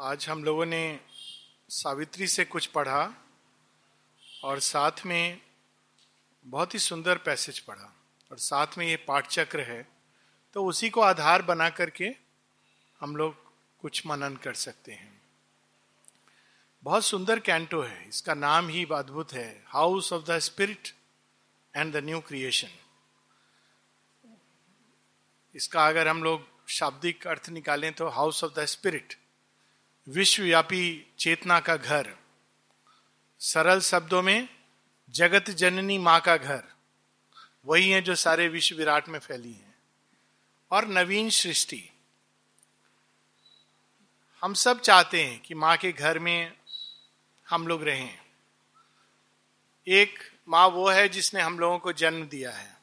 आज हम लोगों ने सावित्री से कुछ पढ़ा और साथ में बहुत ही सुंदर पैसेज पढ़ा और साथ में ये पाठचक्र है तो उसी को आधार बना करके हम लोग कुछ मनन कर सकते हैं। बहुत सुंदर कैंटो है, इसका नाम ही अद्भुत है house of the spirit and the new creation इसका अगर हम लोग शाब्दिक अर्थ निकालें तो हाउस ऑफ़ द स्पिरिट विश्वव्यापी चेतना का घर। सरल शब्दों में, जगत जननी माँ का घर। वही है जो सारे विश्व विराट में फैली है। और नवीन सृष्टि। हम सब चाहते हैं कि माँ के घर में हम लोग रहें। एक माँ वो है जिसने हम लोगों को जन्म दिया है।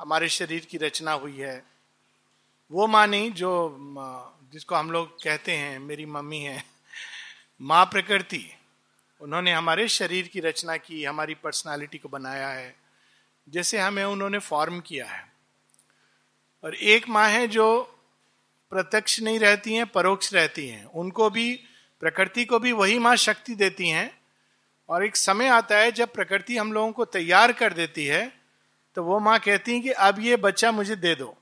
हमारे शरीर की रचना हुई है। वो माँ नहीं, जो जिसको हम लोग कहते हैं, मेरी मम्मी है, माँ प्रकृति, उन्होंने हमारे शरीर की रचना की, हमारी पर्सनालिटी को बनाया है, जैसे हमें उन्होंने फॉर्म किया है। और एक माँ है जो प्रत्यक्ष नहीं रहती हैं, परोक्ष रहती हैं। उनको भी, प्रकृति को भी वही माँ शक्ति देती हैं। और एक समय आता है जब प्रकृति हम लोगों को तैयार कर देती है तो वो माँ कहती है कि, अब ये बच्चा मुझे दे दो।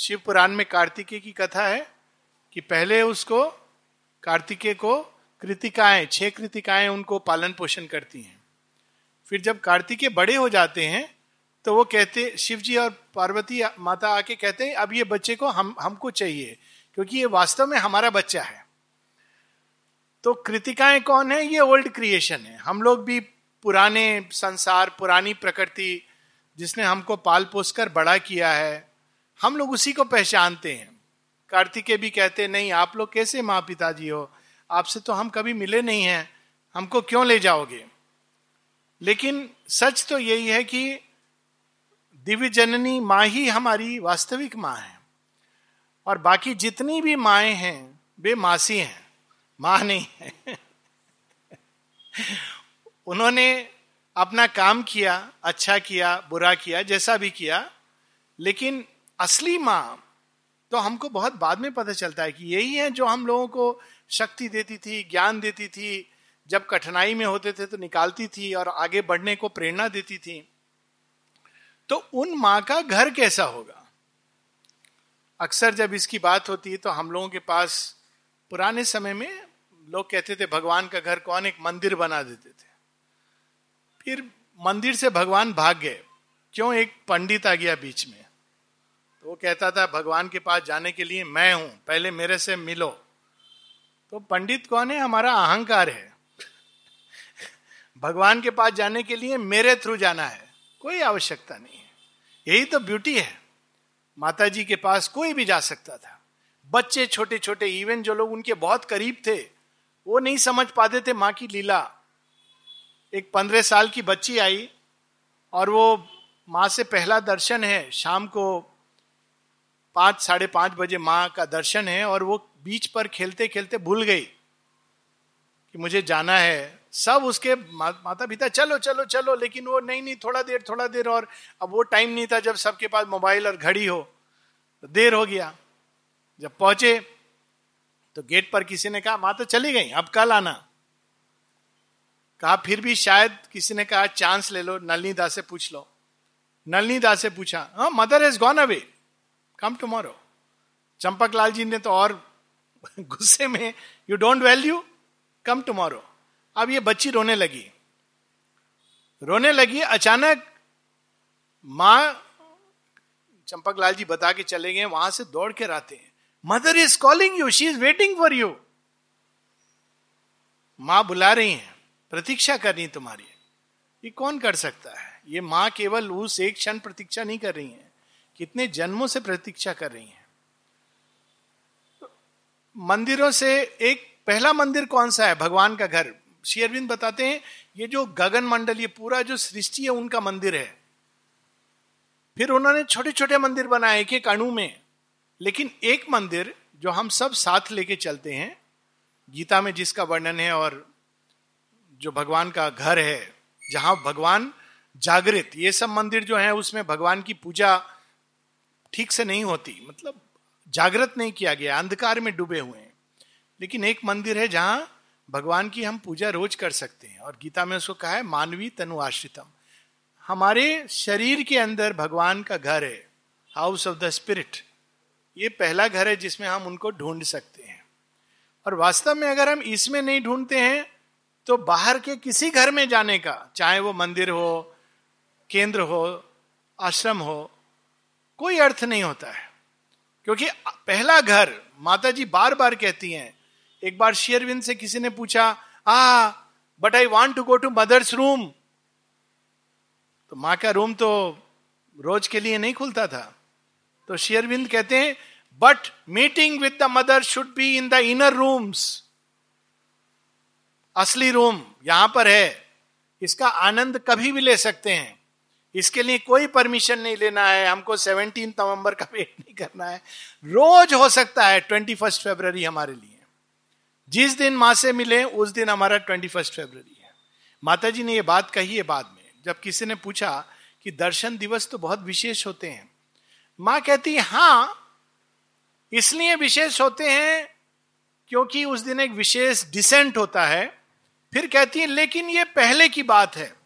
शिव पुराण में कार्तिकेय की कथा है कि पहले उसको कार्तिकेय को कृतिकाएँ, छह कृतिकाएँ उनको पालन पोषण करती हैं। फिर जब कार्तिकेय बड़े हो जाते हैं तो वो कहते शिव जी और पार्वती माता आके कहते हैं, अब ये बच्चे को हम, हमको चाहिए, क्योंकि ये वास्तव में हमारा बच्चा है। तो कृतिकाएँ कौन है? ये ओल्ड क्रिएशन है। हम लोग भी पुराने संसार, पुरानी प्रकृति, जिसने हमको पाल पोस कर बड़ा किया है हम लोग उसी को पहचानते हैं। कार्तिकेय भी कहते नहीं, आप लोग कैसे माँ पिताजी हो? आपसे तो हम कभी मिले नहीं हैं। हमको क्यों ले जाओगे? लेकिन सच तो यही है कि दिव्य जननी माँ ही हमारी वास्तविक माँ है। और बाकी जितनी भी माए हैं, वे मासी हैं, माँ नहीं है। उन्होंने अपना काम किया अच्छा किया, बुरा किया, जैसा भी किया, लेकिन असली माँ तो हमको बहुत बाद में पता चलता है कि यही है जो हम लोगों को शक्ति देती थी, ज्ञान देती थी, जब कठिनाई में होते थे तो निकालती थी और आगे बढ़ने को प्रेरणा देती थी। तो उन माँ का घर कैसा होगा? अक्सर जब इसकी बात होती है तो हम लोगों के पास पुराने समय में लोग कहते थे, भगवान का घर कौन एक मंदिर बना देते थे? फिर मंदिर से भगवान भाग गए। क्यों? एक पंडित आ गया बीच में। तो वो कहता था, भगवान के पास जाने के लिए मैं हूँ, पहले मेरे से मिलो। तो पंडित कौन है? हमारा अहंकार है। भगवान के पास जाने के लिए मेरे थ्रू जाना है, कोई आवश्यकता नहीं है। यही तो ब्यूटी है। माता जी के पास कोई भी जा सकता था। बच्चे छोटे छोटे इवन जो लोग उनके बहुत करीब थे, वो नहीं समझ पाते थे माँ की लीला। एक पंद्रह साल की बच्ची आई और वो माँ से पहला दर्शन है, शाम को पाँच, साढ़े पाँच बजे माँ का दर्शन है और वो बीच पर खेलते खेलते भूल गई कि मुझे जाना है। सब उसके माता पिता चलो चलो चलो। लेकिन वो, नहीं नहीं, थोड़ा देर थोड़ा देर। और अब वो टाइम नहीं था जब सबके पास मोबाइल और घड़ी हो तो देर हो गया। जब पहुँचे तो गेट पर किसी ने कहा, माँ तो चली गई, अब कल आना। कहा, फिर भी शायद किसी ने कहा, चांस ले लो। नलनी दास से पूछ लो। नलनी दास से पूछा हाँ mother is gone away come tomorrow Champak Lal ji ने तो और गुस्से में you don't value come tomorrow अब ये बच्ची रोने लगी रोने लगी अचानक माँ चंपक लाल जी बता के चले गए वहाँ से दौड़ के आते हैं mother is calling you she is waiting for you माँ बुला रही है प्रतीक्षा कर रही तुम्हारी ये कौन कर सकता है ये माँ केवल उस एक क्षण प्रतीक्षा नहीं कर रही है कितने जन्मों से प्रतीक्षा कर रही है। मंदिरों से एक पहला मंदिर कौन सा है? भगवान का घर। शेयरविंद बताते हैं, ये जो गगन मंडल, ये पूरा जो सृष्टि है, उनका मंदिर है। फिर उन्होंने छोटे छोटे मंदिर बनाए, एक एक अणु में। लेकिन एक मंदिर जो हम सब साथ लेके चलते हैं, गीता में जिसका वर्णन है और जो भगवान का घर है, जहाँ भगवान जागृत, ये सब मंदिर जो है, उसमें भगवान की पूजा ठीक से नहीं होती। मतलब जागृत नहीं किया गया, अंधकार में डूबे हुए हैं। लेकिन एक मंदिर है जहाँ भगवान की हम पूजा रोज कर सकते हैं। और गीता में उसको कहा है, मानवी तनु आश्रितम। हमारे शरीर के अंदर भगवान का घर है हाउस ऑफ़ द स्पिरिट ये पहला घर है जिसमें हम उनको ढूंढ सकते हैं। और वास्तव में अगर हम इसमें नहीं ढूंढते हैं तो बाहर के किसी घर में जाने का, चाहे वो मंदिर हो, केंद्र हो, आश्रम हो कोई अर्थ नहीं होता है। क्योंकि पहला घर माता जी बार बार कहती हैं, एक बार शेयरविंद से किसी ने पूछा, आ but I want to go to mother's room तो माँ का रूम तो रोज के लिए नहीं खुलता था। तो शेयरविंद कहते हैं but meeting with the mother should be in the inner rooms असली रूम यहाँ पर है। इसका आनंद कभी भी ले सकते हैं। इसके लिए कोई परमिशन नहीं लेना है, हमको सेवनटीन नवंबर का वेट नहीं करना है। रोज हो सकता है ट्वेंटी फ़र्स्ट फेब्रवरी हमारे लिए। जिस दिन माँ से मिले, उस दिन हमारा ट्वेंटी फ़र्स्ट फेब्रवरी है। माता जी ने यह बात कही है बाद में, जब किसी ने पूछा कि दर्शन दिवस तो बहुत विशेष होते हैं। माँ कहती, है हाँ इसलिए विशेष होते हैं क्योंकि उस दिन एक विशेष डिसेंट होता है। फिर कहती है, लेकिन ये पहले की बात है।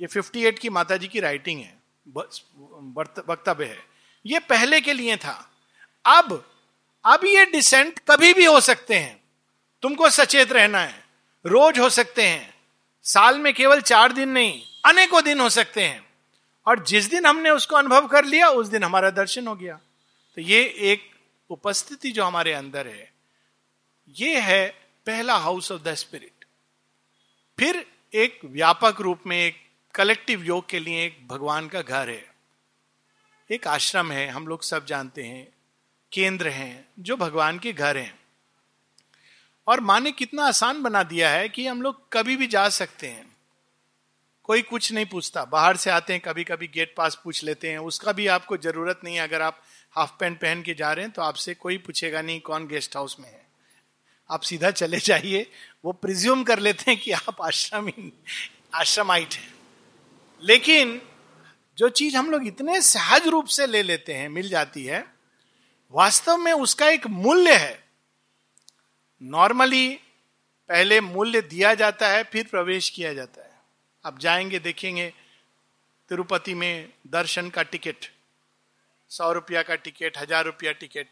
ये 58 की माता जी की राइटिंग है वक्तव्य है। ये पहले के लिए था। अब अब ये डिसेंट कभी भी हो सकते हैं। तुमको सचेत रहना है। रोज हो सकते हैं। साल में केवल चार दिन नहीं, अनेकों दिन हो सकते हैं। और जिस दिन हमने उसको अनुभव कर लिया, उस दिन हमारा दर्शन हो गया। तो ये एक उपस्थिति जो हमारे अंदर है, ये है पहला हाउस ऑफ़ द स्पिरिट फिर एक व्यापक रूप में एक कलेक्टिव योग के लिए एक भगवान का घर है। एक आश्रम है, हम लोग सब जानते हैं, केंद्र हैं, जो भगवान के घर हैं। और माँ ने कितना आसान बना दिया है कि हम लोग कभी भी जा सकते हैं। कोई कुछ नहीं पूछता, बाहर से आते हैं कभी कभी गेट पास पूछ लेते हैं, उसका भी आपको ज़रूरत नहीं है, अगर आप हाफ़ पैंट पहन के जा रहे हैं तो आपसे कोई पूछेगा नहीं कौन गेस्ट हाउस में है। आप सीधा चले जाइए, वो प्रिज्यूम कर लेते हैं कि आप आश्रम आश्रमाइट हैं। लेकिन जो चीज़ हम लोग इतने सहज रूप से ले लेते हैं, मिल जाती है, वास्तव में उसका एक मूल्य है। नॉर्मली पहले मूल्य दिया जाता है, फिर प्रवेश किया जाता है। आप जाएँगे, देखेंगे, तिरुपति में दर्शन का टिकट, सौ रुपया का टिकट, हज़ार रुपया टिकट।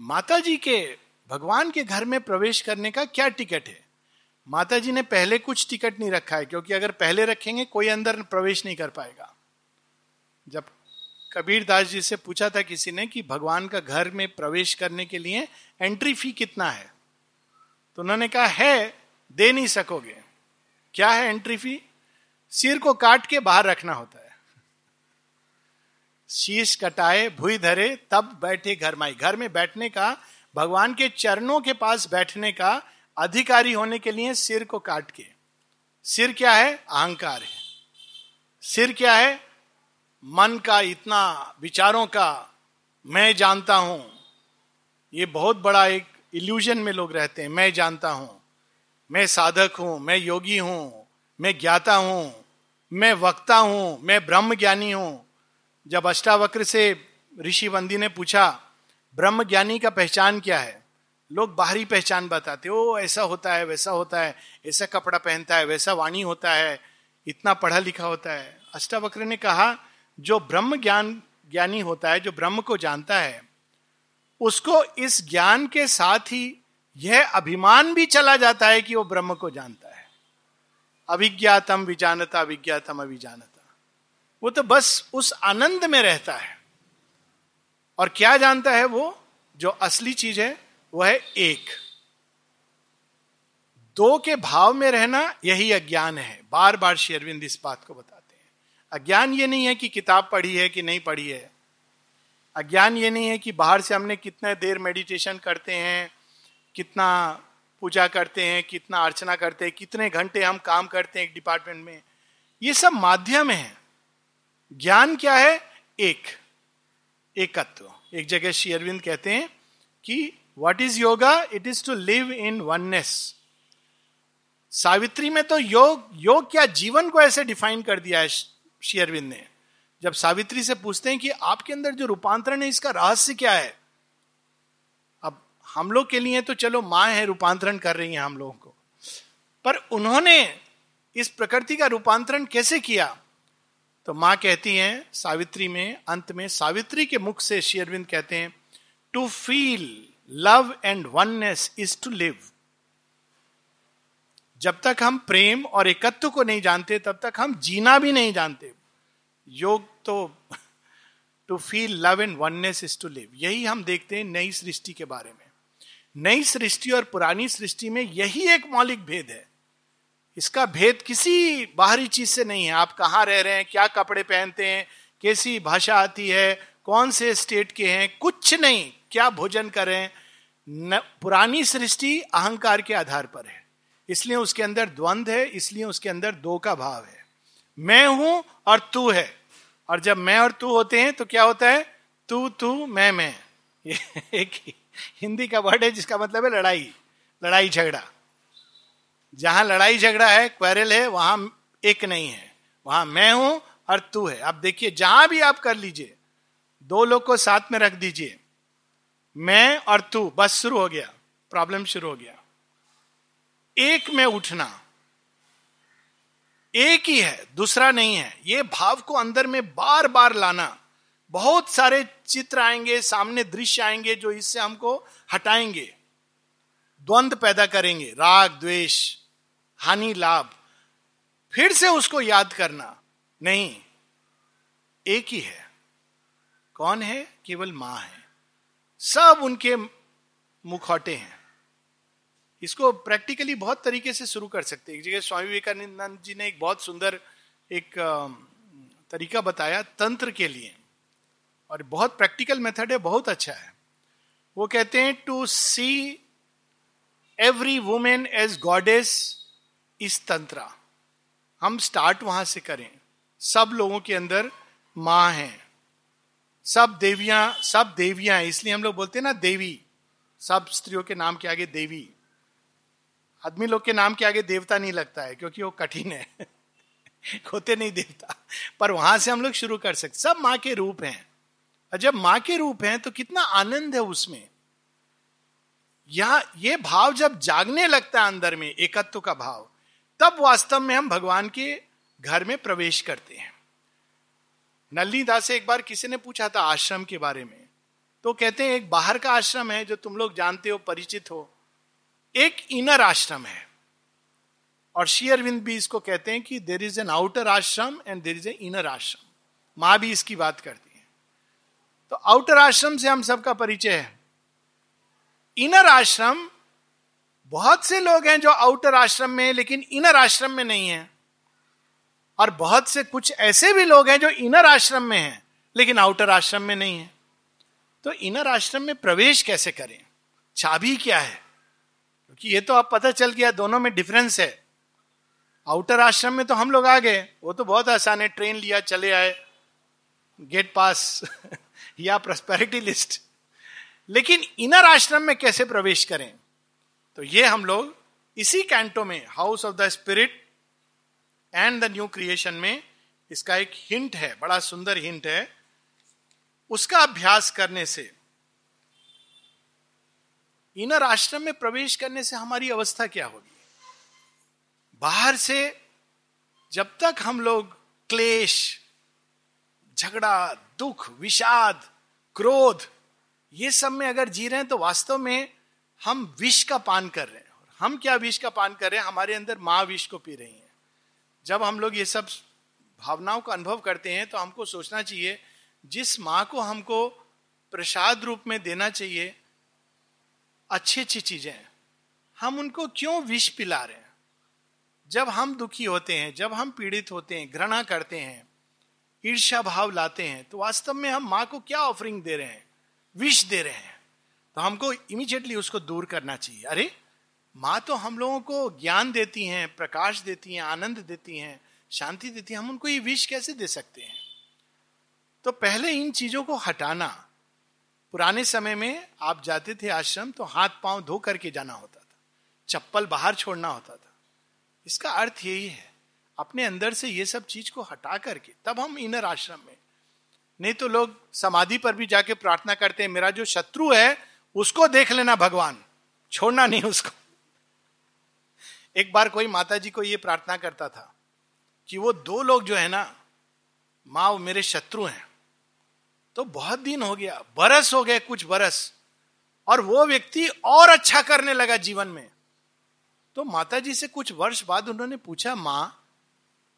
माता जी के, भगवान के घर में प्रवेश करने का क्या टिकट है? माता जी ने पहले कुछ टिकट नहीं रखा है, क्योंकि अगर पहले रखेंगे, कोई अंदर प्रवेश नहीं कर पाएगा। जब कबीर दास जी से पूछा था किसी ने कि भगवान का घर में प्रवेश करने के लिए एंट्री फ़ी कितना है तो उन्होंने कहा, है, दे नहीं सकोगे। क्या है एंट्री फ़ी सिर को काट के बाहर रखना होता है। शीश कटाए, भूई धरे, तब बैठे घर माई। घर में बैठने का, भगवान के चरणों के पास बैठने का अधिकारी होने के लिए सिर को काट के। सिर क्या है? अहंकार है। सिर क्या है? मन का इतना विचारों का मैं जानता हूँ। ये बहुत बड़ा एक इल्यूजन में लोग रहते हैं। मैं जानता हूँ। मैं साधक हूँ। मैं योगी हूँ। मैं ज्ञाता हूँ। मैं वक्ता हूँ। मैं ब्रह्म ज्ञानी हूँ। जब अष्टावक्र से ऋषि वंदी ने पूछा ब्रह्म ज्ञानी का पहचान क्या है? लोग बाहरी पहचान बताते ओ, ऐसा होता है, वैसा होता है, ऐसा कपड़ा पहनता है, वैसा वाणी होता है, इतना पढ़ा लिखा होता है। अष्टावक्र ने कहा, जो ब्रह्म ज्ञान, ज्ञानी होता है, जो ब्रह्म को जानता है, उसको इस ज्ञान के साथ ही यह अभिमान भी चला जाता है कि वो ब्रह्म को जानता है। अभिज्ञातम विजानता विज्ञातम अभिजानता वो तो बस उस आनंद में रहता है। और क्या जानता है वो? जो असली चीज़ है वो है एक। दो के भाव में रहना यही अज्ञान है। बार बार शेरविंद इस बात को बताते हैं। अज्ञान ये नहीं है कि किताब पढ़ी है कि नहीं पढ़ी है। अज्ञान ये नहीं है कि बाहर से हमने कितने देर मेडिटेशन करते हैं, कितना पूजा करते हैं, कितना अर्चना करते हैं, कितने घंटे हम काम करते हैं एक डिपार्टमेंट में। ये सब माध्यम है। ज्ञान क्या है? एक। एकत्व। एक जगह श्री अरविंद कहते हैं कि what is yoga it is to live in oneness Savitri में तो योग योग क्या जीवन को ऐसे डिफाइन कर दिया है शेयरविंद ने? जब सावित्री से पूछते हैं कि आपके अंदर जो रूपांतरण है, इसका रहस्य क्या है? अब हम लोग के लिए तो चलो माँ है, रूपांतरण कर रही है हम लोगों को। पर उन्होंने इस प्रकृति का रूपांतरण कैसे किया? तो माँ कहती हैं, सावित्री में, अंत में, सावित्री के मुख से शेयरविंद कहते हैं to feel love and oneness is to live जब तक हम प्रेम और एकत्व को नहीं जानते, तब तक हम जीना भी नहीं जानते। योग तो to feel love and oneness is to live यही हम देखते हैं नई सृष्टि के बारे में। नई सृष्टि और पुरानी सृष्टि में यही एक मौलिक भेद है। इसका भेद किसी बाहरी चीज़ से नहीं है। आप कहाँ रह रहे हैं, क्या कपड़े पहनते हैं, कैसी भाषा आती है, कौन से स्टेट के हैं, कुछ नहीं। क्या भोजन करें न, पुरानी सृष्टि अहंकार के आधार पर है। इसलिए उसके अंदर द्वंद है इसलिए उसके अंदर दो का भाव है। मैं हूँ और तू है। और जब मैं और तू होते हैं तो क्या होता है? तू तू मैं मैं। एक हिंदी का वर्ड है जिसका मतलब है लड़ाई लड़ाई झगड़ा। जहाँ लड़ाई झगड़ा है क्वेरल है वहाँ एक नहीं है। वहाँ मैं हूँ और तू है। आप देखिए जहाँ भी आप कर लीजिए दो लोग को साथ में रख दीजिए। मैं और तू, बस शुरू हो गया प्रॉब्लम शुरू हो गया। एक में उठना, एक ही है, दूसरा नहीं है। ये भाव को अंदर में बार बार लाना। बहुत सारे चित्र आएँगे, सामने दृश्य आएँगे जो इससे हमको हटाएँगे। द्वंद पैदा करेंगे, राग, द्वेष, हानि, लाभ। फिर से उसको याद करना। नहीं, एक ही है। कौन है? केवल माँ है। सब उनके मुखौटे हैं। इसको प्रैक्टिकली बहुत तरीके से शुरू कर सकते हैं। एक जगह स्वामी विवेकानंद जी ने एक बहुत सुंदर एक तरीका बताया तंत्र के लिए। और बहुत प्रैक्टिकल मेथड है, बहुत अच्छा है। वो कहते हैं to see every women as goddess is tantra हम स्टार्ट वहाँ से करें। सब लोगों के अंदर माँ है। सब देवियाँ सब देवियाँ, इसलिए हम लोग बोलते हैं ना देवी। सब स्त्रियों के नाम के आगे देवी। आदमी लोग के नाम के आगे देवता नहीं लगता है, क्योंकि वो कठिन है। होते नहीं देवता। पर वहाँ से हम लोग शुरू कर सकते। सब माँ के रूप हैं। और जब माँ के रूप हैं तो कितना आनंद है उसमें। या ये भाव जब जागने लगता है अंदर में, एकत्व का भाव, तब वास्तव में हम भगवान के घर में प्रवेश करते हैं। नलनी दास से एक बार किसी ने पूछा था आश्रम के बारे में। तो कहते हैं, एक बाहर का आश्रम है जो तुम लोग जानते हो, परिचित हो। एक इनर आश्रम है। और शेयरविंद भी इसको कहते हैं कि there is an outer ashram and there is a inner ashram. माँ भी इसकी बात करती है। तो आउटर आश्रम से हम सबका परिचय है। इनर आश्रम, बहुत से लोग हैं जो आउटर आश्रम में लेकिन इनर आश्रम में नहीं है। और बहुत से कुछ ऐसे भी लोग हैं जो इनर आश्रम में हैं, लेकिन आउटर आश्रम में नहीं है। तो इनर आश्रम में प्रवेश कैसे करें? चाबी क्या है? क्योंकि ये तो अब पता चल गया, दोनों में डिफरेंस है। आउटर आश्रम में तो हम लोग आ गए, वो तो बहुत आसान है ट्रेन लिया, चले आए गेट पास या प्रॉस्पेरिटी लिस्ट लेकिन इनर आश्रम में कैसे प्रवेश करें? तो ये हम लोग इसी कैंटो में house of the spirit and the new creation में इसका एक हिंट है, बड़ा सुंदर हिंट है। उसका अभ्यास करने से, इनर आश्रम में प्रवेश करने से हमारी अवस्था क्या होगी? बाहर से जब तक हम लोग क्लेश, झगड़ा, दुख, विषाद, क्रोध, ये सब में अगर जी रहे हैं तो वास्तव में हम विष का पान कर रहे हैं। हम क्या विष का पान कर रहे हैं? हमारे अंदर माँ विष को पी रही है। जब हम लोग ये सब भावनाओं का अनुभव करते हैं तो हमको सोचना चाहिए, जिस माँ को हमको प्रसाद रूप में देना चाहिए अच्छी अच्छी चीज़ें हम उनको क्यों विष पिला रहे हैं? जब हम दुखी होते हैं, जब हम पीड़ित होते हैं, घृणा करते हैं ईर्षा भाव लाते हैं तो वास्तव में हम माँ को क्या ऑफरिंग दे रहे हैं? विष दे रहे हैं। तो हमको इमीडिएटली उसको दूर करना चाहिए। अरे माँ तो हम लोगों को ज्ञान देती हैं, प्रकाश देती हैं, आनंद देती हैं, शांति देती हैं। हम उनको ये विष कैसे दे सकते हैं? तो पहले इन चीज़ों को हटाना। पुराने समय में आप जाते थे आश्रम तो हाथ पाँव धो करके जाना होता था। चप्पल बाहर छोड़ना होता था। इसका अर्थ यही है, अपने अंदर से ये सब चीज़ को हटा करके तब हम इनर आश्रम में। नहीं तो लोग समाधि पर भी जाके प्रार्थना करते हैं, मेरा जो शत्रु है, उसको देख लेना भगवान, छोड़ना नहीं उसको। एक बार कोई माता जी को यह प्रार्थना करता था कि वो दो लोग जो है ना, माँ, वो मेरे शत्रु हैं। तो बहुत दिन हो गया, बरस हो गए कुछ बरस, और वो व्यक्ति और अच्छा करने लगा जीवन में। तो माता जी से कुछ वर्ष बाद उन्होंने पूछा, माँ,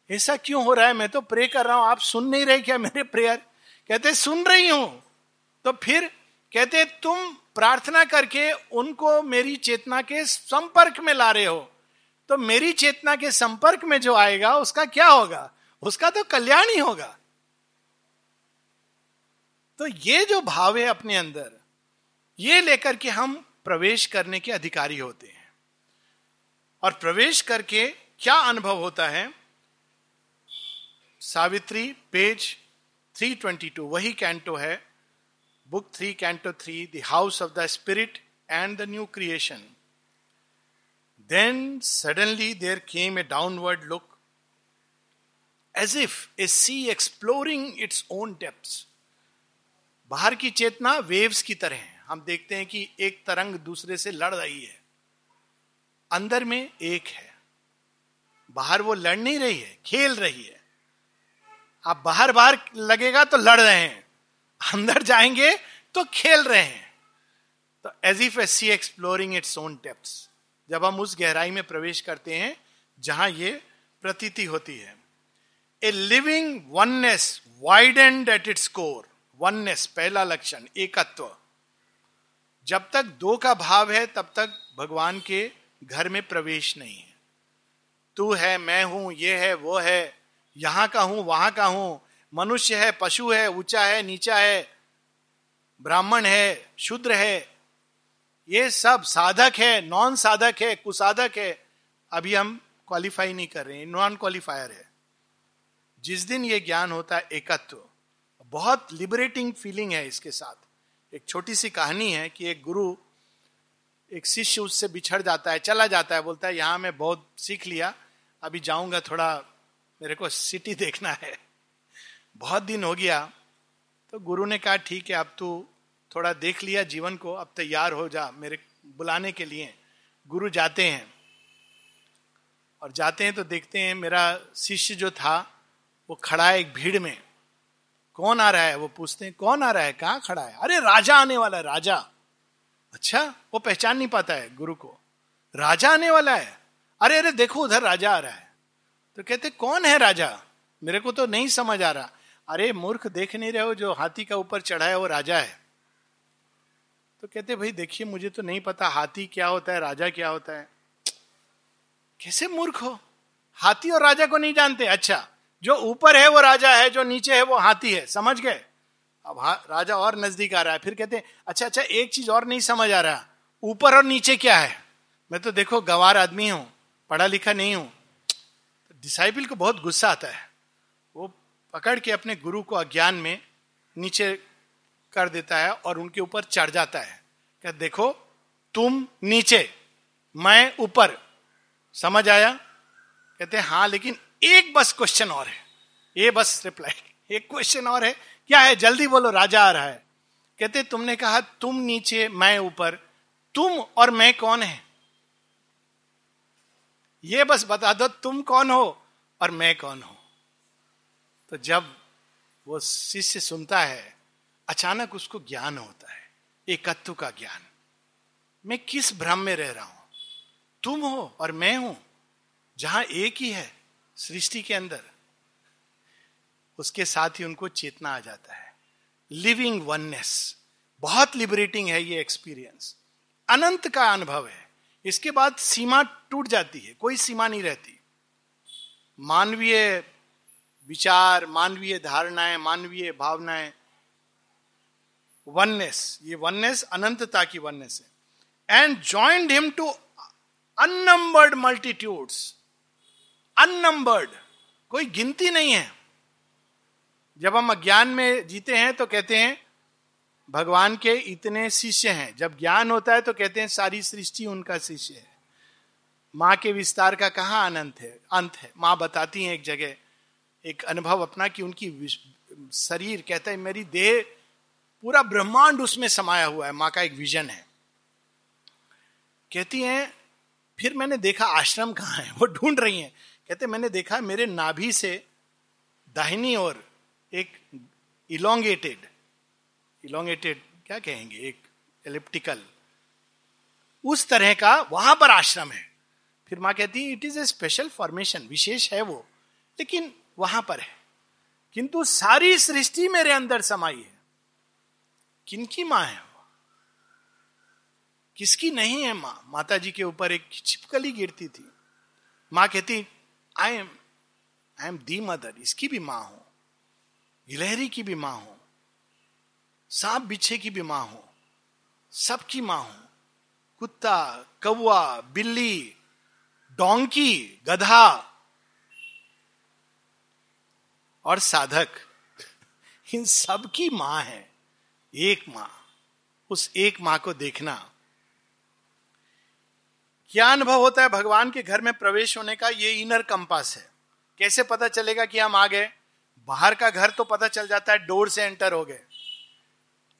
ऐसा क्यों हो रहा है? मैं तो प्रे कर रहा हूँ, आप सुन नहीं रहे क्या मेरे प्रेयर? कहते, सुन रही हूँ। तो फिर कहते, तुम प्रार्थना करके उनको मेरी चेतना के संपर्क में ला रहे हो। तो मेरी चेतना के संपर्क में जो आएगा, उसका क्या होगा? उसका तो कल्याण ही होगा। तो ये जो भाव है अपने अंदर, ये लेकर के हम प्रवेश करने के अधिकारी होते हैं। और प्रवेश करके क्या अनुभव होता है? सावित्री, पेज 322 वही कैंटो है। Book three canto three the house of the spirit and the new creation then suddenly there came a downward look as if a sea exploring its own depth बाहर की चेतना वेव्स की तरह है। हम देखते हैं कि एक तरंग दूसरे से लड़ रही है। अंदर में एक है। बाहर वो लड़ नहीं रही है, खेल रही है। आप बाहर बाहर लगेगा तो लड़ रहे हैं। अंदर जाएँगे तो खेल रहे हैं। तो as if a sea exploring its own depths जब हम उस गहराई में प्रवेश करते हैं, जहाँ ये प्रतीति होती है। A living oneness wide and at its core oneness पहला लक्षण, एकत्व। जब तक दो का भाव है, तब तक भगवान के घर में प्रवेश नहीं है। तू है, मैं हूँ, ये है, वो है, यहाँ का हूँ, वहाँ का हूँ, मनुष्य है, पशु है, ऊँचा है, नीचा है, ब्राह्मण है, शुद्र है ये सब साधक है नॉन साधक है, कुसाधक है। अभी हम क्वालिफाई नहीं कर रहे हैं नॉन क्वालिफायर है। जिस दिन ये ज्ञान होता है, एकत्व। बहुत लिबरेटिंग फीलिंग है इसके साथ। एक छोटी सी कहानी है कि एक गुरु, एक शिष्य उससे बिछड़ जाता है, चला जाता है, बोलता है, यहाँ मैं बहुत सीख लिया, अभी जाऊँगा थोड़ा, मेरे को सिटी देखना है। बहुत दिन हो गया तो गुरु ने कहा, ठीक है, अब तू थोड़ा देख लिया जीवन को, अब तैयार हो जा, मेरे बुलाने के लिए। गुरु जाते हैं। और जाते हैं तो देखते हैं मेरा शिष्य जो था, वो खड़ा है एक भीड़ में। कौन आ रहा है? वो पूछते हैं, कौन आ रहा है? कहाँ खड़ा है? अरे, राजा आने वाला है, राजा। अच्छा वो पहचान नहीं पाता है गुरु को। राजा आने वाला है? अरे अरे, देखो, उधर राजा आ रहा है। तो कहते, कौन है राजा? मेरे को तो नहीं समझ आ रहा। अरे, मूर्ख देख नहीं रहे हो जो हाथी का ऊपर चढ़ा है वो राजा है। तो कहते, भाई, देखिए, मुझे तो नहीं पता हाथी क्या होता है, राजा क्या होता है। कैसे मूर्ख हो? हाथी और राजा को नहीं जानते? अच्छा जो ऊपर है वो राजा है, जो नीचे है वो हाथी है, समझ गए? अब राजा और नज़दीक आ रहा है। फिर कहते हैं अच्छा अच्छा एक चीज़ और नहीं समझ आ रहा। ऊपर और नीचे क्या है? मैं तो देखो, गवार आदमी हूँ, पढ़ा लिखा नहीं हूँ। तो डिसाइबल को बहुत गुस्सा आता है। वो पकड़ के अपने गुरु को अज्ञान में नीचे कर देता है और उनके ऊपर चढ़ जाता है। क्या देखो, तुम नीचे, मैं ऊपर। समझ आया? कहते हैं हाँ लेकिन एक बस क्वेश्चन और है। ये बस रिप्लाई एक क्वेश्चन और है। क्या है? जल्दी बोलो, राजा आ रहा है। कहते तुमने कहा, तुम नीचे, मैं ऊपर। तुम और मैं कौन है? ये बस बता दो, तुम कौन हो और मैं कौन हूँ? तो जब वो शिष्य सुनता है अचानक उसको ज्ञान होता है, एकत्व का ज्ञान। मैं किस भ्रम में रह रहा हूँ? तुम हो और मैं हूँ, जहाँ एक ही है, सृष्टि के अंदर। उसके साथ ही उनको चेतना आ जाता है। लिविंग वननेस बहुत लिबरेटिंग है ये एक्सपीरियंस अनंत का अनुभव है। इसके बाद सीमा टूट जाती है, कोई सीमा नहीं रहती। मानवीय विचार, मानवीय धारणाएँ, मानवीय भावनाएँ वननेस ये वननेस अनंतता की वननेस है. And joined him to unnumbered multitudes unnumbered कोई गिनती नहीं है. जब हम अज्ञान में जीते हैं तो कहते हैं, भगवान के इतने शिष्य हैं। जब ज्ञान होता है तो कहते हैं, सारी सृष्टि उनका शिष्य है। माँ के विस्तार का कहा अनंत है? अंत है। माँ बताती हैं एक जगह, एक अनुभव अपना कि उनकी शरीर कहता है, मेरी देह पूरा ब्रह्मांड उसमें समाया हुआ है, माँ का एक विजन है। कहती हैं, फिर मैंने देखा आश्रम कहाँ है? वो ढूंढ रही हैं। कहते मैंने देखा मेरे नाभि से दाहिनी ओर एक इलोंगेटेड इलोंगेटेड क्या कहेंगे? एक एलिप्टिकल उस तरह का वहाँ पर आश्रम है। फिर माँ कहती है it is a special formation विशेष है वो, लेकिन वहाँ पर है। किंतु सारी सृष्टि मेरे अंदर समाई है। किनकी माँ है वो? किसकी नहीं है माँ? माता जी के ऊपर एक छिपकली गिरती थी। माँ कहती I am I am the mother इसकी भी माँ हो। गिलहरी की भी माँ हो। सांप बिच्छे की भी माँ हो। सबकी माँ हो। कुत्ता कौआ बिल्ली, डोंकी, गधा और साधक। इन सब की माँ है। एक माँ, उस एक माँ को देखना। क्या अनुभव होता है भगवान के घर में प्रवेश होने का? ये इनर कंपास है। कैसे पता चलेगा कि हम आ गए? बाहर का घर तो पता चल जाता है डोर से एंटर हो गए।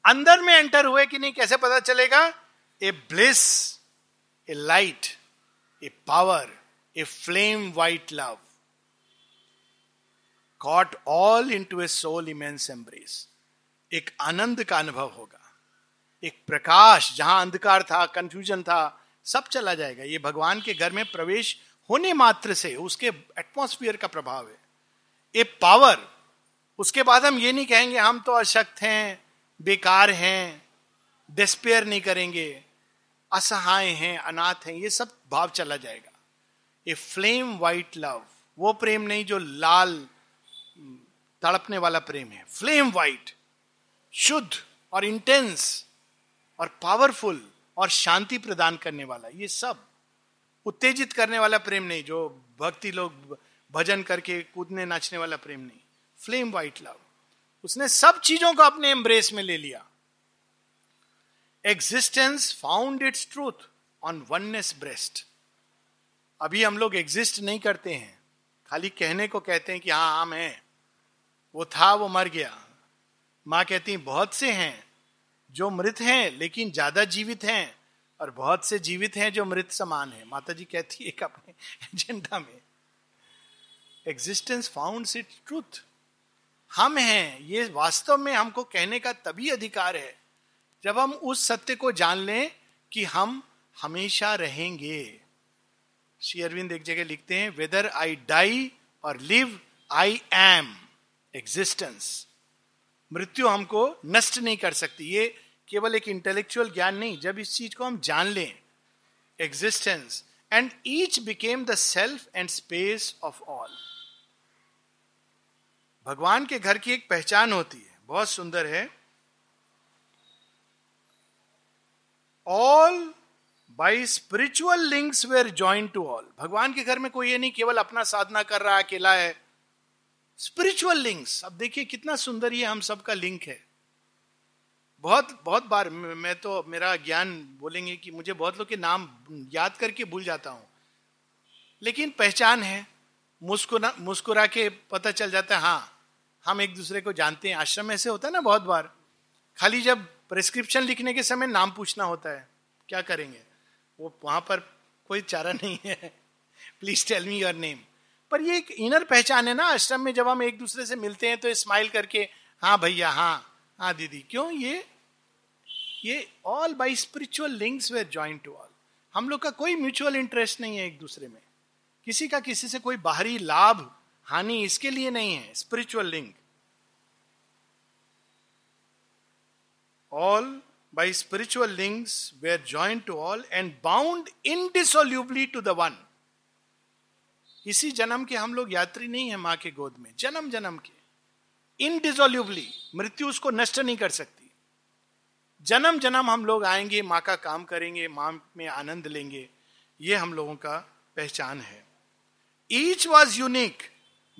अंदर में एंटर हुए कि नहीं, कैसे पता चलेगा? A bliss a light a power a flame white love caught all into a soul immense embrace एक आनंद का अनुभव होगा। एक प्रकाश, जहाँ अंधकार था कंफ्यूजन था, सब चला जाएगा। ये भगवान के घर में प्रवेश होने मात्र से उसके एटमोस्फियर का प्रभाव है। ए पावर उसके बाद हम ये नहीं कहेंगे, हम तो अशक्त हैं, बेकार हैं डिस्पेयर नहीं करेंगे, असहाय हैं, अनाथ हैं, ये सब भाव चला जाएगा। ए फ्लेम वाइट लव वो प्रेम नहीं जो लाल तड़पने वाला प्रेम है। फ्लेम वाइट शुद्ध और इंटेंस और पावरफुल और शांति प्रदान करने वाला, ये सब उत्तेजित करने वाला प्रेम नहीं, जो भक्ति लोग भजन करके कूदने नाचने वाला प्रेम नहीं। फ्लेम वाइट लव उसने सब चीज़ों को अपने एम्ब्रेस में ले लिया। Existence found its truth on oneness breast अभी हम लोग एग्जिस्ट नहीं करते हैं। खाली कहने को कहते हैं कि हाँ हम हैं। वो था, वो मर गया। माँ कहती बहुत से हैं जो मृत हैं, लेकिन ज़्यादा जीवित हैं, और बहुत से जीवित हैं जो मृत समान है। माता जी कहती है अपने एजेंडा में एग्जिस्टेंस फाउंड इट ट्रूथ हम हैं, ये वास्तव में हमको कहने का तभी अधिकार है, जब हम उस सत्य को जान लें कि हम हमेशा रहेंगे। श्री अरविंद एक जगह लिखते हैं वेदर आई डाई और लिव आई एम एग्जिस्टेंस मृत्यु हमको नष्ट नहीं कर सकती। ये केवल एक इंटेलेक्चुअल ज्ञान नहीं, जब इस चीज़ को हम जान लें existence and each became the self and space of all भगवान के घर की एक पहचान होती है, बहुत सुंदर है। All by spiritual links were joined to all भगवान के घर में कोई ये नहीं, केवल अपना साधना कर रहा है, अकेला है स्पिरिचुअल लिंक्स अब देखिए कितना सुंदर ये हम सबका लिंक है। बहुत बहुत बार मैं तो मेरा ज्ञान बोलेंगे कि मुझे बहुत लोग के नाम याद करके भूल जाता हूँ। लेकिन पहचान है। मुस्कुरा मुस्कुरा के पता चल जाता है हाँ हम एक दूसरे को जानते हैं। आश्रम ऐसे होता है ना बहुत बार। खाली जब प्रिस्क्रिप्शन लिखने के समय नाम पूछना होता है, क्या करेंगे? वो वहाँ पर कोई चारा नहीं है। Please tell me your name पर ये एक इनर पहचान है ना, आश्रम में जब हम एक दूसरे से मिलते हैं तो स्माइल करके हाँ भैया हाँ हाँ दीदी, क्यों ये ये all by spiritual links were joined to all हम लोग का कोई म्यूचुअल इंटरेस्ट नहीं है एक दूसरे में। किसी का किसी से कोई बाहरी लाभ, हानि इसके लिए नहीं है spiritual link all by spiritual links were joined to all and bound indissolubly to the one इसी जन्म के हम लोग यात्री नहीं है माँ के गोद में, जन्म जन्म के। इनडिजोल्यूबली मृत्यु उसको नष्ट नहीं कर सकती। जन्म जन्म हम लोग आएँगे, माँ का काम करेंगे, माँ में आनंद लेंगे, ये हम लोगों का पहचान है। Each was unique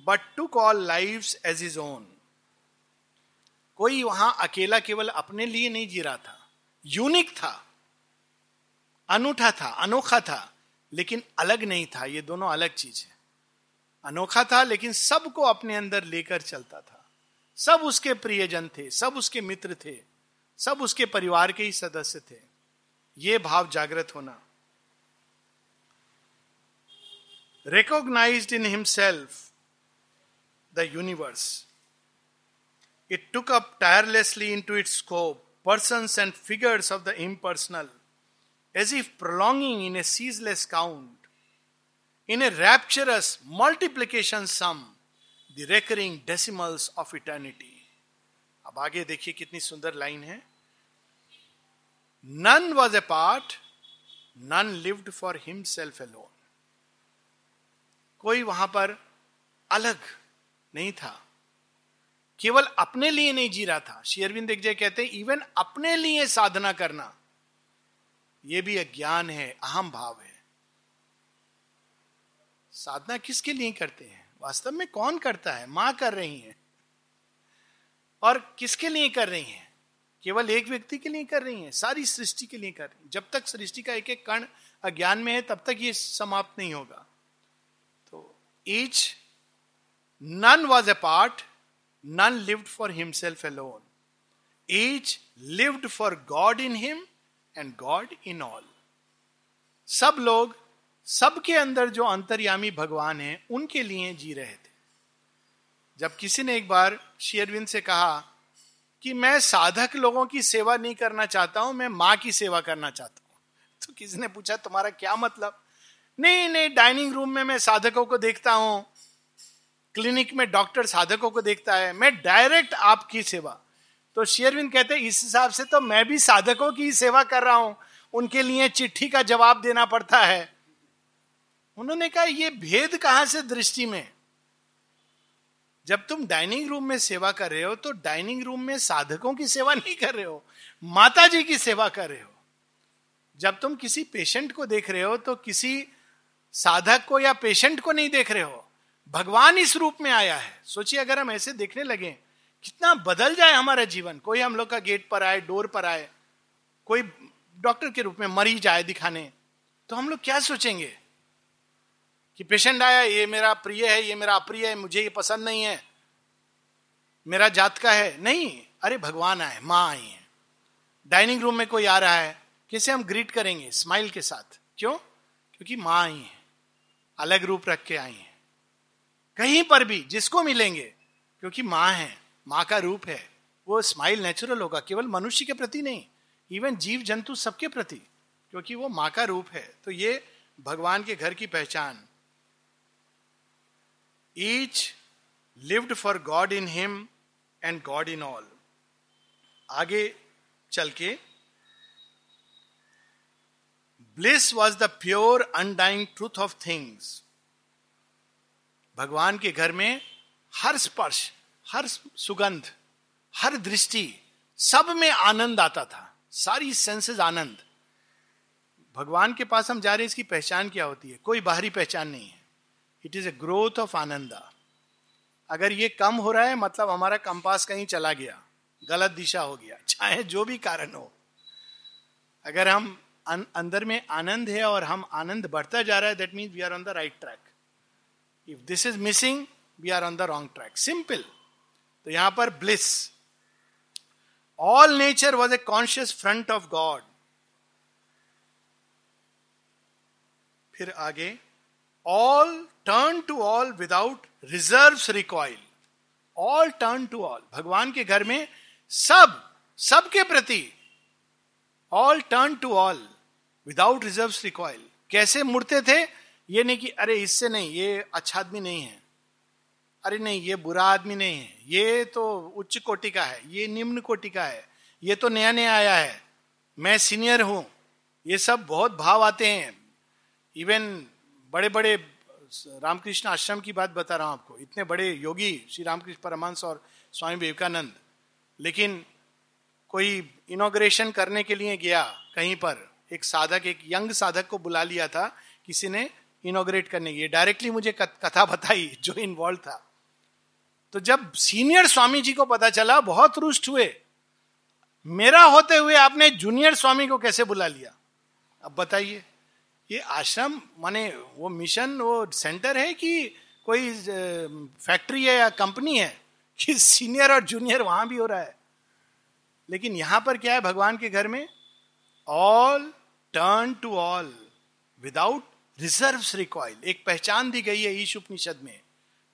but took all life as its own कोई वहाँ अकेला केवल अपने लिए नहीं जी रहा था। यूनिक था। अनूठा था, अनोखा था, लेकिन अलग नहीं था। ये दोनों अलग चीज़ है। अनोखा था, लेकिन सबको अपने अंदर लेकर चलता था। सब उसके प्रियजन थे, सब उसके मित्र थे, सब उसके परिवार के ही सदस्य थे। ये भाव जागृत होना। Recognise in himself the universe it took up tirelessly into its scope person and figures of the impersonal as if prolonging in a ceaseless count in a rapturous multiplication sum, the recurring decimals of eternity. अब आगे देखिए कितनी सुंदर line है। None was apart none lived for himself alone कोई वहाँ पर अलग नहीं था। केवल अपने लिए नहीं जी रहा था। शेयरविंद जय कहते इवन अपने लिए साधना करना यह भी अज्ञान है अहम भाव है। साधना किसके लिए करते हैं? वास्तव में कौन करता है? माँ कर रही है। और किसके लिए कर रही है? केवल एक व्यक्ति के लिए कर रही है, सारी सृष्टि के लिए कर रही है। जब तक सृष्टि का एक एक कण अज्ञान में है, तब तक ये समाप्त नहीं होगा। each, none was apart, none lived for himself alone. Each lived for god in him and god in all. सब लोग सबके अंदर जो अंतर्यामी भगवान है, उनके लिए जी रहे थे। जब किसी ने एक बार शेयरविंद से कहा कि मैं साधक लोगों की सेवा नहीं करना चाहता हूँ, मैं माँ की सेवा करना चाहता हूँ। तो किसी ने पूछा, तुम्हारा क्या मतलब? नहीं नहीं, डाइनिंग रूम में मैं साधकों को देखता हूँ। क्लिनिक में डॉक्टर साधकों को देखता है। मैं डायरेक्ट आपकी सेवा। तो शेयरविंद कहते, इस हिसाब से तो मैं भी साधकों की सेवा कर रहा हूँ। उनके लिए चिट्ठी का जवाब देना पड़ता है। उन्होंने कहा, ये भेद कहाँ से दृष्टि में? जब तुम डाइनिंग रूम में सेवा कर रहे हो तो डाइनिंग रूम में साधकों की सेवा नहीं कर रहे हो माता जी की सेवा कर रहे हो। जब तुम किसी पेशेंट को देख रहे हो तो किसी साधक को या पेशेंट को नहीं देख रहे हो। भगवान इस रूप में आया है। सोचिए, अगर हम ऐसे देखने लगे, कितना बदल जाए हमारा जीवन। कोई हम लोग का गेट पर आए, डोर पर आए, कोई डॉक्टर के रूप में मरीज़ आए दिखाने तो हम लोग क्या सोचेंगे? कि पेशेंट आया, ये मेरा प्रिय है, ये मेरा अप्रिय है, मुझे ये पसंद नहीं है। मेरा जात का है। नहीं, अरे भगवान आए, माँ आई है। डाइनिंग रूम में कोई आ रहा है, कैसे हम ग्रीट करेंगे स्माइल के साथ? क्यों? क्योंकि माँ आई है, अलग रूप रख के आई है। कहीं पर भी, जिसको मिलेंगे, क्योंकि माँ है, माँ का रूप है, वो स्माइल नेचुरल होगा, केवल मनुष्य के प्रति नहीं, इवन जीव जंतु सबके प्रति, क्योंकि वो माँ का रूप है। तो ये भगवान के घर की पहचान each lived for God in him and God in all आगे चल के bliss was the pure undying truth of things भगवान के घर में हर स्पर्श, हर सुगंध, हर दृष्टि सब में आनंद आता था। सारी सेंसेस आनंद। भगवान के पास हम जा रहे इसकी पहचान क्या होती है? कोई बाहरी पहचान नहीं है। It is a growth of anand अगर ये कम हो रहा है मतलब हमारा कंपास कहीं चला गया, गलत दिशा हो गया, चाहे जो भी कारण हो। अगर हम अंदर में आनंद है और हम आनंद बढ़ता जा रहा है that mean we are on the right track if this is missing we are on the wrong track simple तो यहाँ पर bliss all nature was a conscious front of God फिर आगे all turn to all without reserve recoil all turn to all भगवान के घर में सब, सबके प्रति all turn to all without reserve recoil कैसे मुड़ते थे? ये नहीं कि, अरे, इससे नहीं, ये अच्छा आदमी नहीं है। अरे, नहीं, ये बुरा आदमी नहीं है। ये तो उच्च कोटि का है, ये निम्न कोटि का है, ये तो नया नया आया है। मैं सीनियर हूँ। ये सब बहुत भाव आते हैं। इवन बड़े बड़े रामकृष्ण आश्रम की बात बता रहा हूँ आपको। इतने बड़े योगी श्री रामकृष्ण परमहंस और स्वामी विवेकानंद। लेकिन कोई इनोग्रेशन करने के लिए गया कहीं पर, एक साधक, एक यंग साधक को बुला लिया था, किसी ने इनोग्रेट करने की डायरेक्टली मुझे कथा बताई जो इन्वॉल्व था। तो जब सीनियर स्वामी जी को पता चला, बहुत रुष्ट हुए। मेरा होते हुए आपने जूनियर स्वामी को कैसे बुला लिया? अब बताइए। ये आश्रम, माने वो मिशन वो सेंटर है कि कोई फैक्ट्री है या कंपनी है, कि सीनियर और जूनियर वहाँ भी हो रहा है। लेकिन यहाँ पर क्या है, भगवान के घर में all turn to all without reserve recoil एक पहचान दी गई है ईश उपनिषद में।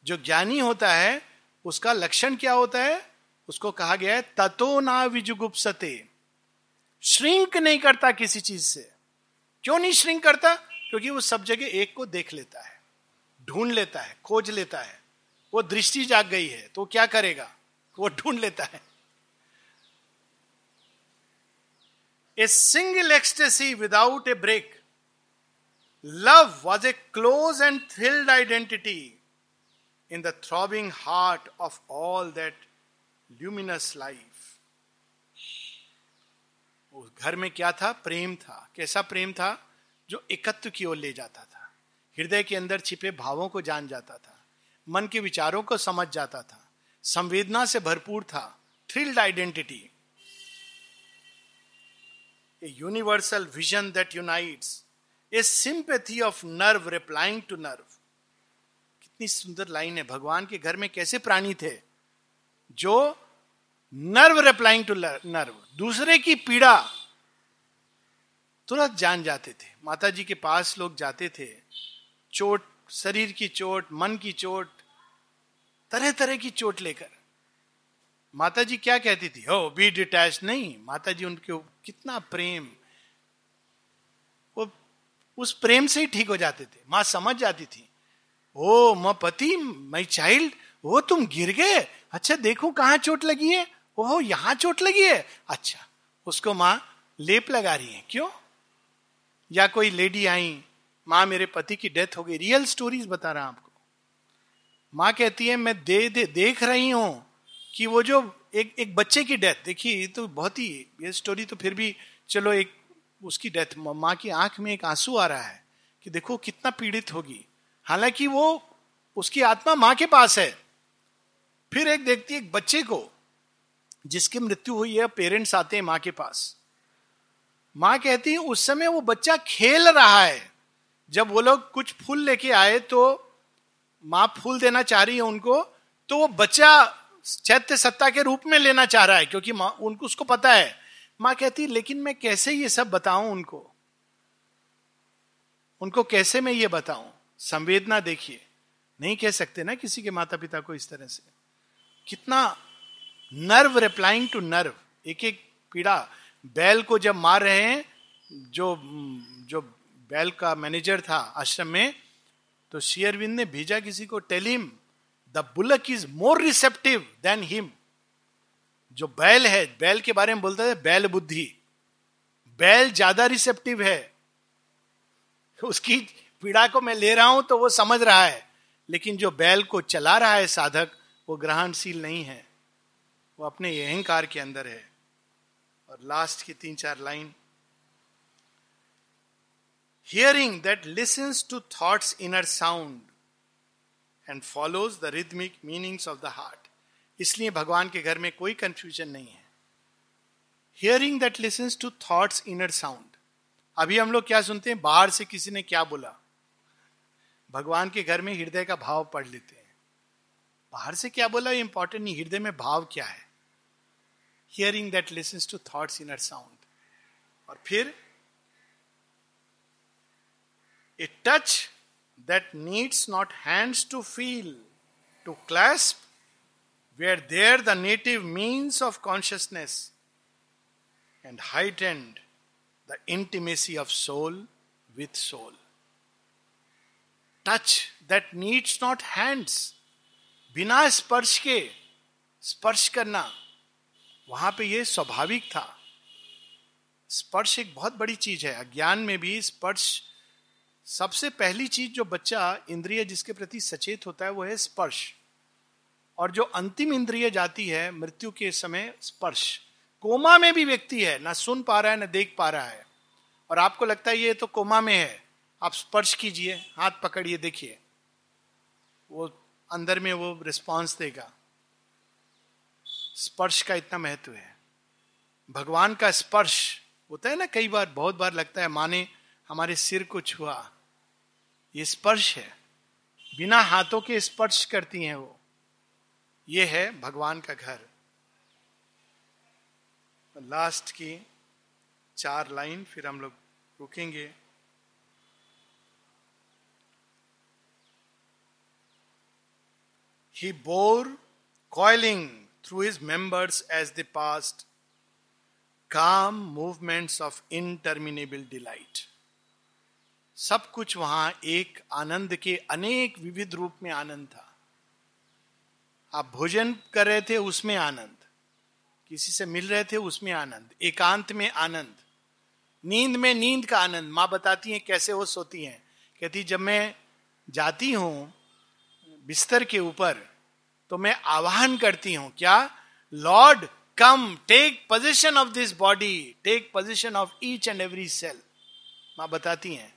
जो ज्ञानी होता है, उसका लक्षण क्या होता है? उसको कहा गया है, ततो ना विजुगुप्सते। श्रिंक नहीं करता किसी चीज़ से। क्यों नहीं श्रिंक करता? क्योंकि वो सब जगह एक को देख लेता है, ढूंढ लेता है, खोज लेता है। वो दृष्टि जाग गई है तो क्या करेगा? वो ढूंढ लेता है। A single ecstasy without a break love was a close and thrilled identity in the throbbing heart of all that luminous life उस घर में क्या था? प्रेम था। कैसा प्रेम था? जो एकत्व की ओर ले जाता था। हृदय के अंदर छिपे भावों को जान जाता था। मन के विचारों को समझ जाता था। संवेदना से भरपूर था। Thrilled identity a universal vision that unites a sympathy of nerve replying to nerve कितनी सुंदर लाइन है। भगवान के घर में कैसे प्राणी थे? जो नर्व रिप्लाइंग टू नर्व। दूसरे की पीड़ा तुरंत जान जाते थे। माता जी के पास लोग जाते थे। चोट, शरीर की चोट, मन की चोट तरह तरह की चोट लेकर। माता जी क्या कहती थी? हो बी डिटैच नहीं। माता जी उनके कितना प्रेम। वो उस प्रेम से ही ठीक हो जाते थे। माँ समझ जाती थी। ओ, म पति माई चाइल्ड वो तुम गिर गए? अच्छा देखो कहाँ चोट लगी है? ओहो यहाँ चोट लगी है। अच्छा उसको माँ लेप लगा रही है। क्यों? या कोई लेडी आई माँ मेरे पति की डेथ हो गई रियल स्टोरीज बता रहा आपको। माँ कहती है मैं दे, दे देख रही हूँ कि वो जो एक एक बच्चे की डेथ देखिए ये तो बहुत ही ये स्टोरी तो फिर भी चलो एक उसकी डेथ माँ की आँख में एक आँसू आ रहा है कि देखो कितना पीड़ित होगी। हालाँकि वो उसकी आत्मा माँ के पास है। फिर एक देखती है एक बच्चे को जिसकी मृत्यु हुई है, पेरेंट्स आते हैं माँ के पास। माँ कहती है, उस समय वो बच्चा खेल रहा है। जब वो लोग कुछ फूल लेके आए तो माँ फूल देना चाह रही है उनको तो वो बच्चा चैत्य सत्ता के रूप में लेना चाह रहा है, क्योंकि माँ, उनको, उसको पता है। माँ कहती लेकिन मैं कैसे ये सब बताऊँ उनको? उनको कैसे मैं ये बताऊँ? संवेदना देखिए। नहीं कह सकते ना किसी के माता पिता को इस तरह से। कितना नर्व रिप्लाइंग टू नर्व। एक एक पीड़ा बैल को जब मार रहे हैं, जो जो बैल का मैनेजर था आश्रम में तो शेयरविंद ने भेजा किसी को tell him the bullock is more receptive than him जो बैल है, बैल के बारे में बोलता है, बैल बुद्धि। बैल ज़्यादा रिसेप्टिव है। उसकी पीड़ा को मैं ले रहा हूँ तो वो समझ रहा है। लेकिन जो बैल को चला रहा है साधक, वो ग्रहणशील नहीं है। वो अपने अहंकार के अंदर है। और लास्ट की तीन चार line hearing that listens to thought's inner sound and follows the rhythmic meanings of the heart इसलिए भगवान के घर में कोई कंफ्यूजन नहीं है। Hearing that listens to thought's inner sound अभी हम लोग क्या सुनते हैं? बाहर से किसी ने क्या बोला? भगवान के घर में हृदय का भाव पढ़ लेते हैं। बाहर से क्या बोला? इंपॉर्टेंट नहीं, हृदय में भाव क्या है? Hearing that listens to thought's inner sound और फिर a touch that needs not hands to feel to clasp where there the native means of consciousness and heightened the intimacy of soul with soul touch that needs not hands बिना स्पर्श के स्पर्श करना वहाँ पे ये स्वाभाविक था। स्पर्श एक बहुत बड़ी चीज़ है। अज्ञान में भी स्पर्श सबसे पहली चीज़ जो बच्चा इंद्रिय जिसके प्रति सचेत होता है वो है स्पर्श। और जो अंतिम इंद्रिय जाती है मृत्यु के समय स्पर्श। कोमा में भी व्यक्ति है, ना सुन पा रहा है, ना देख पा रहा है। और आपको लगता है ये तो कोमा में है। आप स्पर्श कीजिए, हाथ पकड़िए, देखिए। वो अंदर में वो रिस्पॉन्स देगा। स्पर्श का इतना महत्व है। भगवान का स्पर्श होता है ना कई बार बहुत बार लगता है माने हमारे सिर को छुआ। ये स्पर्श है। बिना हाथों के स्पर्श करती हैं वो। ये है भगवान का घर। लास्ट की चार लाइन फिर हम लोग रुकेंगे। He bore, coiling through his members as they passed, calm movements of interminable delight. सब कुछ वहाँ एक आनंद के अनेक विविध रूप में आनंद था। आप भोजन कर रहे थे उसमें आनंद। किसी से मिल रहे थे उसमें आनंद। एकांत में आनंद। नींद में नींद का आनंद। माँ बताती हैं कैसे वो सोती हैं। कहती जब मैं जाती हूँ बिस्तर के ऊपर तो मैं आवाहन करती हूँ, क्या? Lord come take position of this body take position of each and every cell माँ बताती हैं,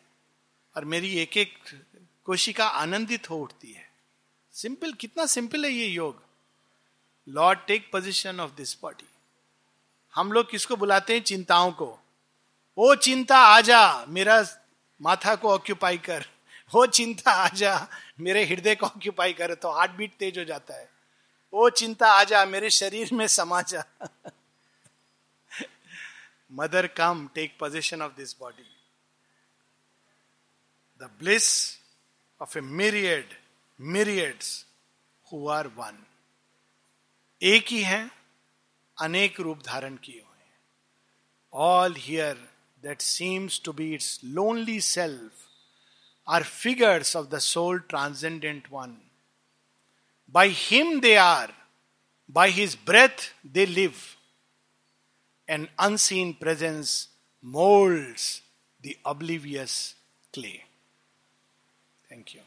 और मेरी एक एक कोशिका आनंदित हो उठती है। सिंपल कितना सिंपल है ये योग। Lord take position of this body हम लोग किसको बुलाते हैं? चिंताओं को। ओ चिंता, आजा, मेरा माथा को ऑक्यूपाई कर। हो चिंता आजा, मेरे हृदय को ऑक्यूपाई करे तो हार्ट बीट तेज हो जाता है। ओ चिंता आजा, मेरे शरीर में समा जा। Mother come take position of this body the bliss of a myriad myriads who are one एक ही है, अनेक रूप धारण किए हुए हैं। All here that seems to be its lonely self are figures of the sole transcendent one. By him they are, by his breath they live. An unseen presence molds the oblivious clay. Thank you.